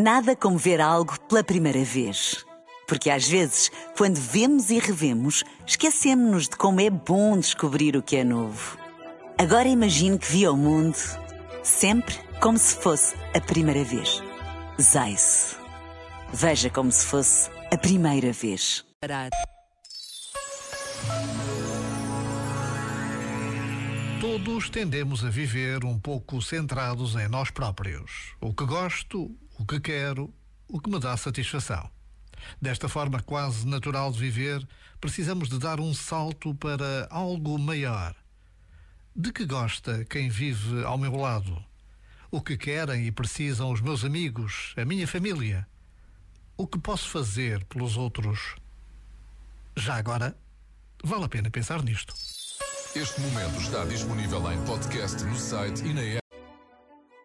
Nada como ver algo pela primeira vez. Porque às vezes, quando vemos e revemos, esquecemos-nos de como é bom descobrir o que é novo. Agora imagine que viu o mundo sempre como se fosse a primeira vez. Zais. Veja como se fosse a primeira vez. Todos tendemos a viver um pouco centrados em nós próprios. O que gosto, o que quero, o que me dá satisfação. Desta forma quase natural de viver, precisamos de dar um salto para algo maior. De que gosta quem vive ao meu lado? O que querem e precisam os meus amigos, a minha família? O que posso fazer pelos outros? Já agora, vale a pena pensar nisto. Este momento está disponível em podcast no site e na app.